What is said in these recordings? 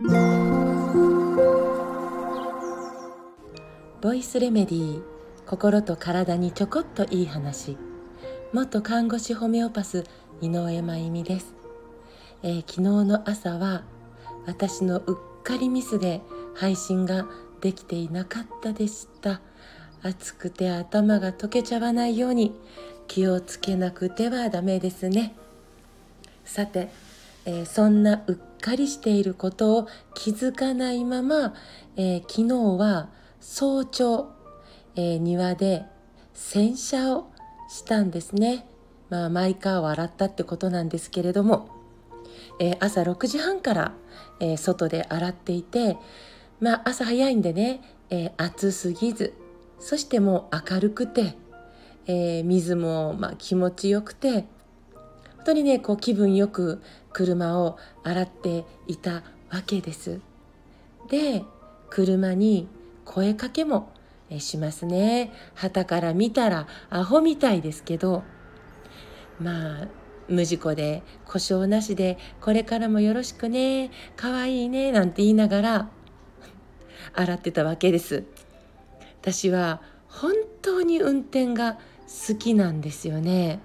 ボイスレメディー心と体にちょこっといい話。元看護師ホメオパス井上真由美です、えー、昨日の朝は私のうっかりミスで配信ができていなかったでした。暑くて頭が溶けちゃわないように気をつけなくてはダメですね。さて、えー、そんなうっかりしていることを気づかないまま、えー、昨日は早朝、えー、庭で洗車をしたんですね。まあ、マイカーを洗ったってことなんですけれども、えー、朝6時半から、えー、外で洗っていて、まあ、朝早いんでね、えー、暑すぎずそしてもう明るくて、え水もまあ気持ちよくて本当にねこう気分よく車を洗っていたわけです。で車に声かけもしますね。旗から見たらアホみたいですけど、まあ、無事故で故障なしでこれからもよろしくね、かわいいね、なんて言いながら洗ってたわけです。私は本当に運転が好きなんですよね。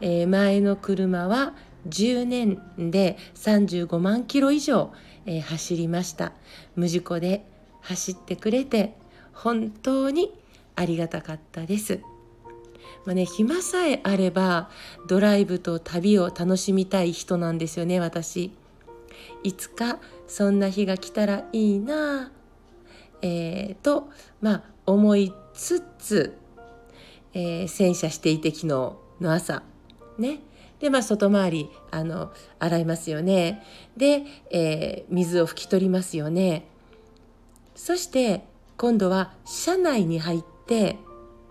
えー、前の車は10年で35万キロ以上、えー、走りました。無事故で走ってくれて本当にありがたかったです。まあね、暇さえあればドライブと旅を楽しみたい人なんですよね私。いつかそんな日が来たらいいなえー、と、まあ、思いつつ、えー、洗車していて昨日の朝ねでまあ外回りあの洗いますよねで、えー、水を拭き取りますよねそして今度は車内に入って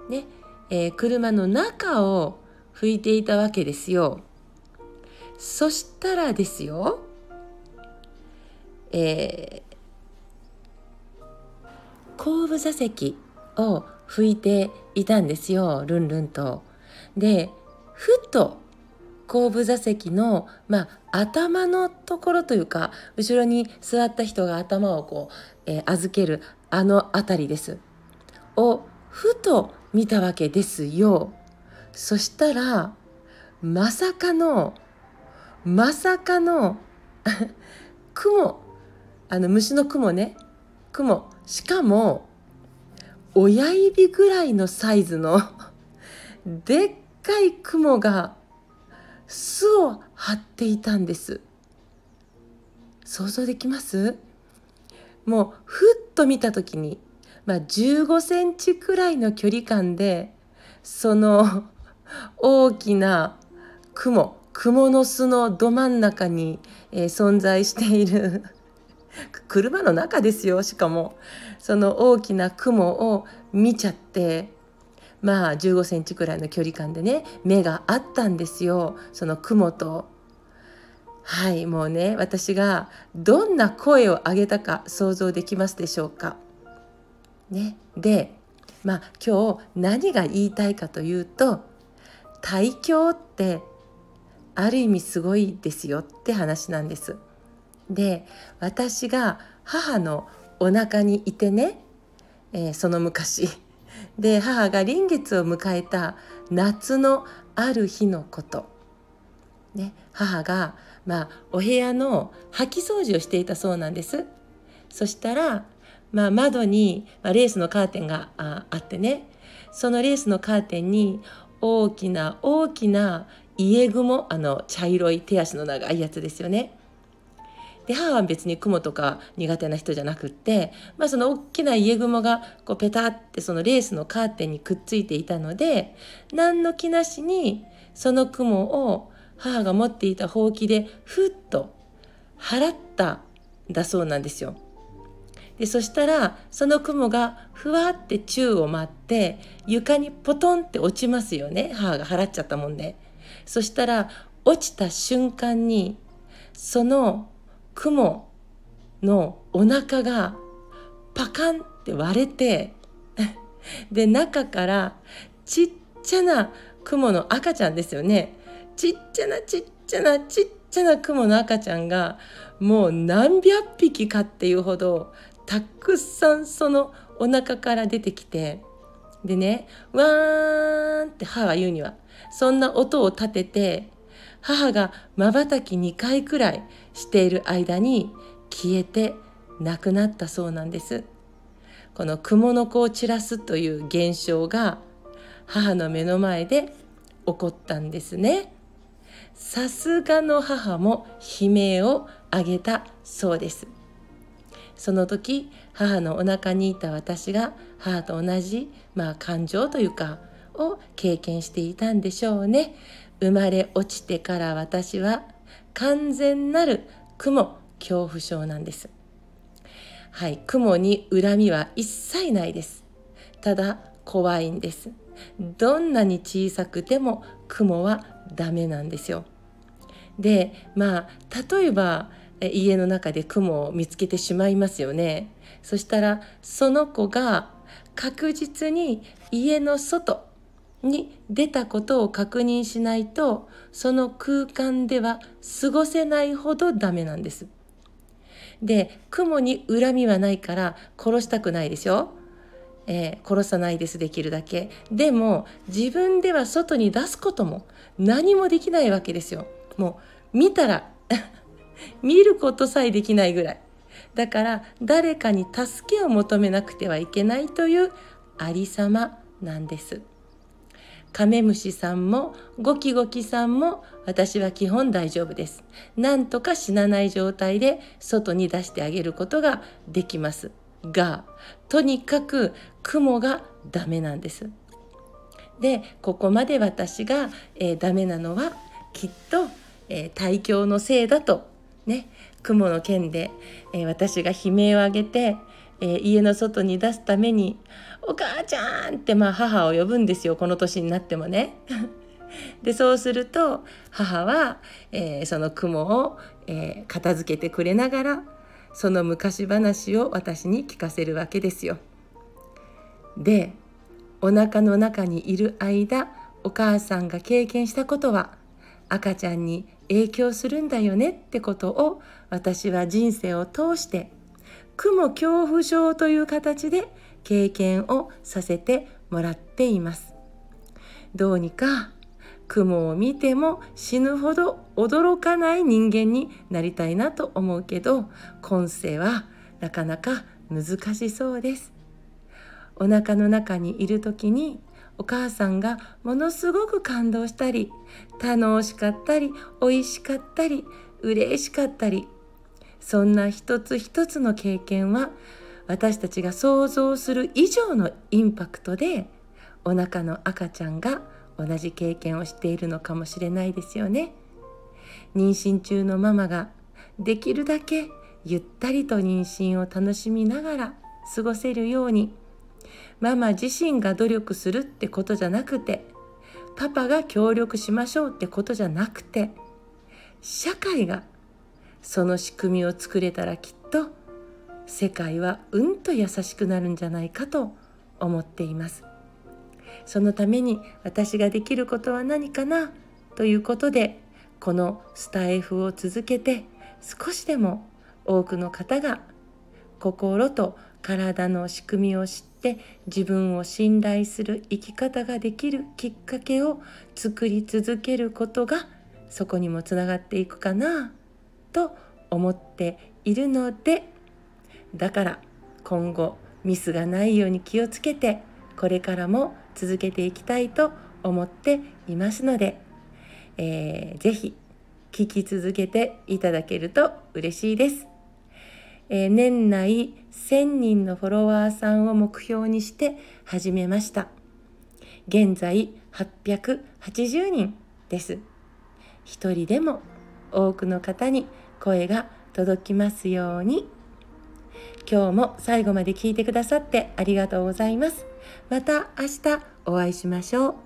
ね、えー、車の中を拭いていたわけですよ。そしたらですよ、えー、後部座席を拭いていたんですよルンルンと。でふと後部座席の、まあ、頭のところというか後ろに座った人が頭をこう、えー、預けるあの辺りです。をふと見たわけですよ。そしたらまさかのまさかの 雲あの虫の雲ね雲しかも親指ぐらいのサイズの でっかい雲が巣を張っていたんです。想像できます？もうふっと見た時に、まあ、15センチくらいの距離感でその大きな雲雲の巣のど真ん中に、えー、存在している車の中ですよしかも。その大きな雲を見ちゃってまあ15センチくらいの距離感でね目があったんですよその雲と。はいもうね私がどんな声を上げたか想像できますでしょうか。ね、でまあ今日何が言いたいかというと対境ってある意味すごいですよって話なんです。で私が母のお腹にいてね、えー、その昔で母が臨月を迎えた夏のある日のこと、ね、母が、まあ、お部屋の掃き掃除をしていたそうなんです。そしたら、まあ、窓に、まあ、レースのカーテンがああってねそのレースのカーテンに大きな大きな家雲あの茶色い手足の長いやつですよね。で母は別に雲とか苦手な人じゃなくって、まあ、その大きな家雲がこうペタってそのレースのカーテンにくっついていたので何の気なしにその雲を母が持っていたほうきでふっと払ったんだそうなんですよ。でそしたらその雲がふわって宙を舞って床にポトンって落ちますよね母が払っちゃったもんで。そしたら落ちた瞬間にその雲のお腹がパカンって割れてで中からちっちゃな雲の赤ちゃんですよね。ちっちゃなちっちゃなちっちゃな雲の赤ちゃんがもう何百匹かっていうほどたくさんそのお腹から出てきてでねわーんって母が言うにはそんな音を立てて母がまばたき2回くらいしている間に消えて亡くなったそうなんです。この蜘蛛の子を散らすという現象が母の目の前で起こったんですね。さすがの母も悲鳴を上げたそうです。その時母のお腹にいた私が母と同じ、まあ、感情というかを経験していたんでしょうね。生まれ落ちてから私は完全なる雲恐怖症なんです。はい雲に恨みは一切ないです。ただ怖いんです。どんなに小さくても雲はダメなんですよ。でまあ例えば家の中で雲を見つけてしまいますよね。そしたらその子が確実に家の外に出たことを確認しないとその空間では過ごせないほどダメなんです。で雲に恨みはないから殺したくないでしょ、えー、殺さないですできるだけでも自分では外に出すことも何もできないわけですよもう見たら 見ることさえできないぐらいだから誰かに助けを求めなくてはいけないというありさまなんです。カメムシさんもゴキゴキさんも私は基本大丈夫です。なんとか死なない状態で外に出してあげることができます。が、とにかく雲がダメなんです。で、ここまで私が、えー、ダメなのはきっと、えー、大凶のせいだとね、雲の剣で、えー、私が悲鳴を上げて、えー、家の外に出すために「お母ちゃん!」ってまあ母を呼ぶんですよこの年になってもね。でそうすると母は、えー、その雲を、えー、片付けてくれながらその昔話を私に聞かせるわけですよ。でお腹の中にいる間お母さんが経験したことは赤ちゃんに影響するんだよねってことを私は人生を通して雲恐怖症という形で経験をさせてもらっています。どうにか雲を見ても死ぬほど驚かない人間になりたいなと思うけど今世はなかなか難しそうです。お腹の中にいる時にお母さんがものすごく感動したり楽しかったり美味しかったり嬉しかったりそんな一つ一つの経験は私たちが想像する以上のインパクトでお腹の赤ちゃんが同じ経験をしているのかもしれないですよね。妊娠中のママができるだけゆったりと妊娠を楽しみながら過ごせるようにママ自身が努力するってことじゃなくてパパが協力しましょうってことじゃなくて社会がその仕組みを作れたらきっと世界はうんと優しくなるんじゃないかと思っています。そのために私ができることは何かなということでこのスタイフを続けて少しでも多くの方が心と体の仕組みを知って自分を信頼する生き方ができるきっかけを作り続けることがそこにもつながっていくかな。と思っているのでだから今後ミスがないように気をつけてこれからも続けていきたいと思っていますので、えー、ぜひ聞き続けていただけると嬉しいです。えー、年内1000人のフォロワーさんを目標にして始めました。現在880人です。一人でも多くの方に声が届きますように。今日も最後まで聞いてくださってありがとうございます。また明日お会いしましょう。